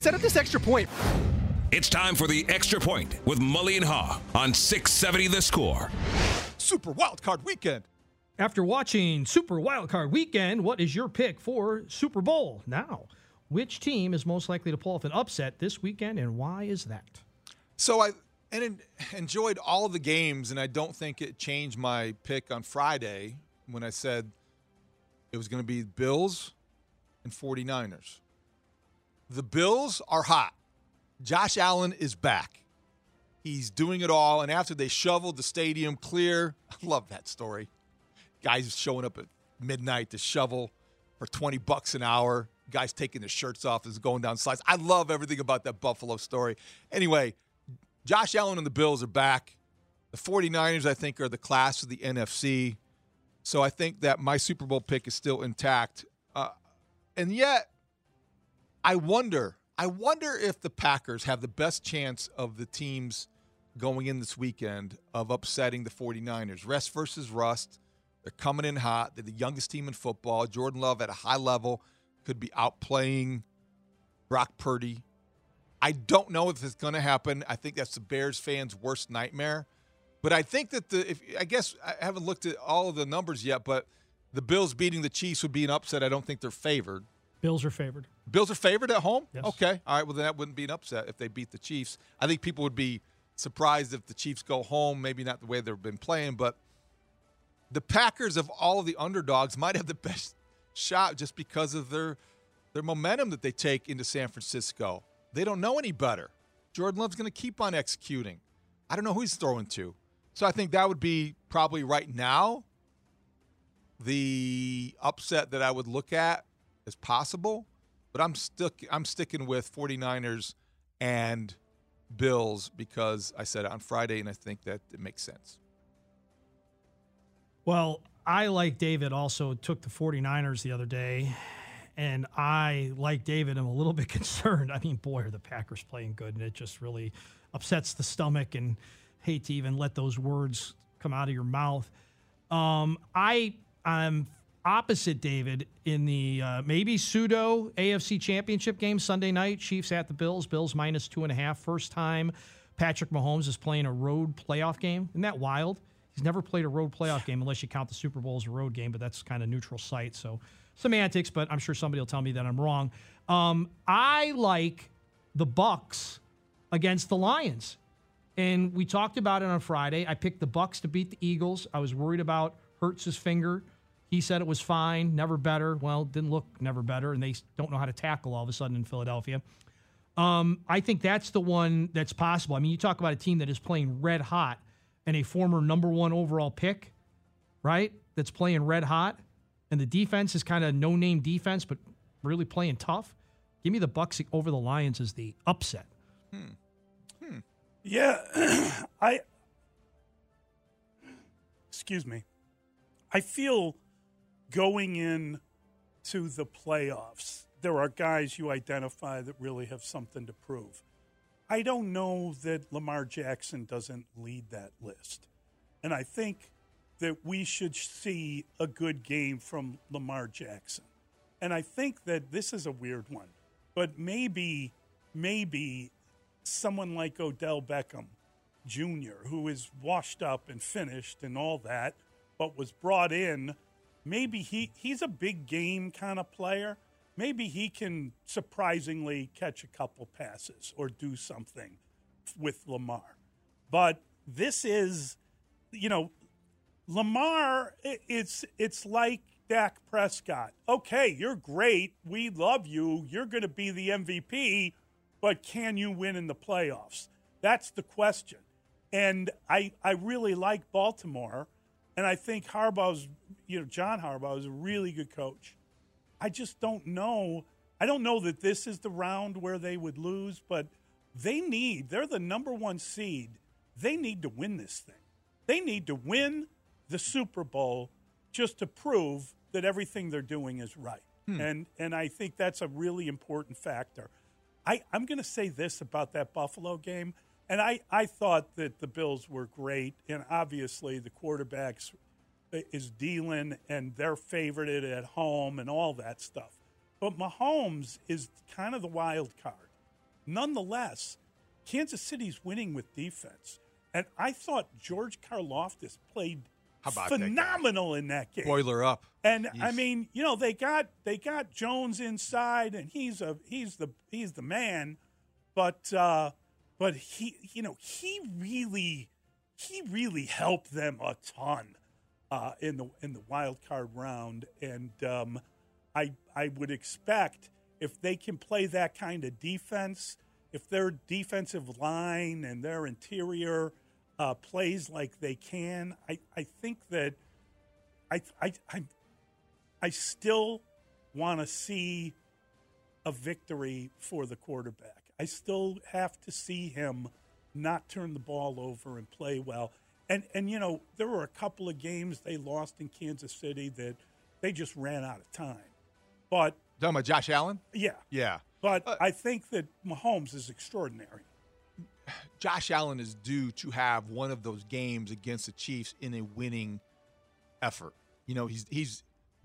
Set up this extra point. It's time for the extra point with Mully and Haugh on 670 The Score. Super Wild Card Weekend. After watching Super Wildcard Weekend, what is your pick for Super Bowl? Now, which team is most likely to pull off an upset this weekend, and why is that? So I and enjoyed all of the games, and I don't think it changed my pick on Friday when I said it was going to be Bills and 49ers. The Bills are hot. Josh Allen is back. He's doing it all. And after they shoveled the stadium clear, I love that story. Guys showing up at midnight to shovel for 20 bucks an hour. Guys taking their shirts off as going down slides. I love everything about that Buffalo story. Anyway, Josh Allen and the Bills are back. The 49ers, I think, are the class of the NFC. So I think that my Super Bowl pick is still intact. Uh, and yet, I wonder, I wonder if the Packers have the best chance of the teams going in this weekend of upsetting the 49ers. Rest versus rust. They're coming in hot. They're the youngest team in football. Jordan Love at a high level could be outplaying Brock Purdy. I don't know if it's going to happen. I think that's the Bears fans' worst nightmare. But I think that the if I guess I haven't looked at all of the numbers yet, but the Bills beating the Chiefs would be an upset. I don't think they're favored. Bills are favored. Bills are favored at home? Yes. Okay. All right. Well, then that wouldn't be an upset if they beat the Chiefs. I think people would be surprised if the Chiefs go home, maybe not the way they've been playing, but the Packers of all of the underdogs might have the best shot just because of their their momentum that they take into San Francisco. They don't know any better. Jordan Love's going to keep on executing. I don't know who he's throwing to. So I think that would be probably right now the upset that I would look at as possible, but I'm stuck I'm sticking with 49ers and Bills because I said it on Friday and I think that it makes sense. Well, I, like David, also took the 49ers the other day. And I, like David, I'm a little bit concerned. I mean, boy, are the Packers playing good. And it just really upsets the stomach and hate to even let those words come out of your mouth. Um, I, I'm opposite David in the uh, maybe pseudo AFC championship game Sunday night. Chiefs at the Bills. Bills minus two and a half. First time Patrick Mahomes is playing a road playoff game. Isn't that wild? He's never played a road playoff game unless you count the Super Bowl as a road game, but that's kind of neutral site. So semantics, but I'm sure somebody will tell me that I'm wrong. Um, I like the Bucks against the Lions. And we talked about it on Friday. I picked the Bucks to beat the Eagles. I was worried about Hurts's finger. He said it was fine, never better. Well, didn't look never better, and they don't know how to tackle all of a sudden in Philadelphia. Um, I think that's the one that's possible. I mean, you talk about a team that is playing red hot and a former number one overall pick, right? That's playing red hot, and the defense is kind of no name defense, but really playing tough. Give me the Bucks over the Lions as the upset. Yeah, I. Excuse me. I feel going in to the playoffs, there are guys you identify that really have something to prove. I don't know that Lamar Jackson doesn't lead that list. And I think that we should see a good game from Lamar Jackson. And I think that this is a weird one, but maybe, maybe someone like Odell Beckham Jr., who is washed up and finished and all that, but was brought in, maybe he, he's a big game kind of player. Maybe he can surprisingly catch a couple passes or do something with Lamar. But this is, you know, Lamar, it's it's like Dak Prescott. Okay, you're great. We love you. You're going to be the MVP, but can you win in the playoffs? That's the question. And I I really like Baltimore, and I think Harbaugh's, you know, John Harbaugh is a really good coach. I just don't know I don't know that this is the round where they would lose, but they need, they're the number one seed. They need to win this thing. They need to win the Super Bowl just to prove that everything they're doing is right. Hmm. And and I think that's a really important factor. I, I'm going to say this about that Buffalo game. And I, I thought that the Bills were great. And obviously, the quarterbacks is dealing and they're favored at home and all that stuff. But Mahomes is kind of the wild card. Nonetheless, Kansas City's winning with defense. And I thought George Karlaftis played phenomenal that in that game. Boiler up. And I mean, you know, they got they got Jones inside and he's a he's the he's the man, but uh but he you know, he really he really helped them a ton uh in the in the wild card round and um I I would expect if they can play that kind of defense, if their defensive line and their interior uh, plays like they can, I, I think that I I I, I still want to see a victory for the quarterback. I still have to see him not turn the ball over and play well. And and you know there were a couple of games they lost in Kansas City that they just ran out of time. But talking about Josh Allen, yeah, yeah. But uh, I think that Mahomes is extraordinary. Josh Allen is due to have one of those games against the Chiefs in a winning effort. You know, he's he's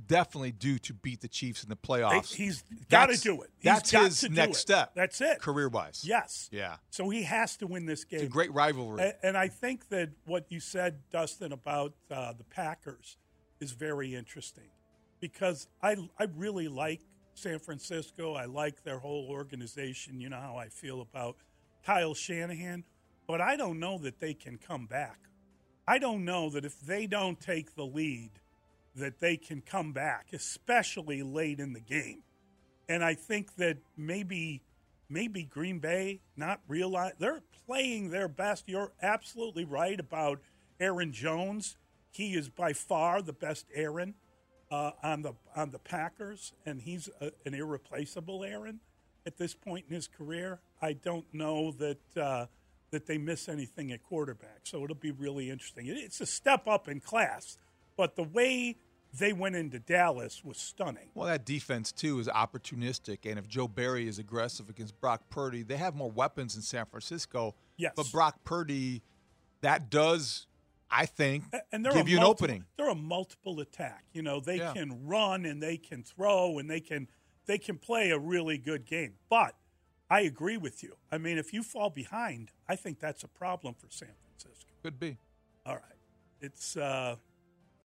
definitely due to beat the Chiefs in the playoffs. He's got to do it. He's that's his next step. That's it. Career wise. Yes. Yeah. So he has to win this game. It's a great rivalry. And, and I think that what you said, Dustin, about uh, the Packers is very interesting because I, I really like San Francisco. I like their whole organization. You know how I feel about Kyle Shanahan. But I don't know that they can come back. I don't know that if they don't take the lead, that they can come back, especially late in the game. And I think that maybe maybe Green Bay not realize they're playing their best. You're absolutely right about Aaron Jones. He is by far the best Aaron uh, on the on the Packers, and he's a, an irreplaceable Aaron at this point in his career. I don't know that uh, that they miss anything at quarterback, so it'll be really interesting. It's a step up in class, but the way they went into Dallas was stunning. Well, that defense too is opportunistic, and if Joe Barry is aggressive against Brock Purdy, they have more weapons in San Francisco. Yes, but Brock Purdy, that does I think, and they're give you multiple, an opening. They're a multiple attack. You know, they yeah. can run and they can throw and they can they can play a really good game. But I agree with you. I mean, if you fall behind, I think that's a problem for San Francisco. Could be. All right. It's uh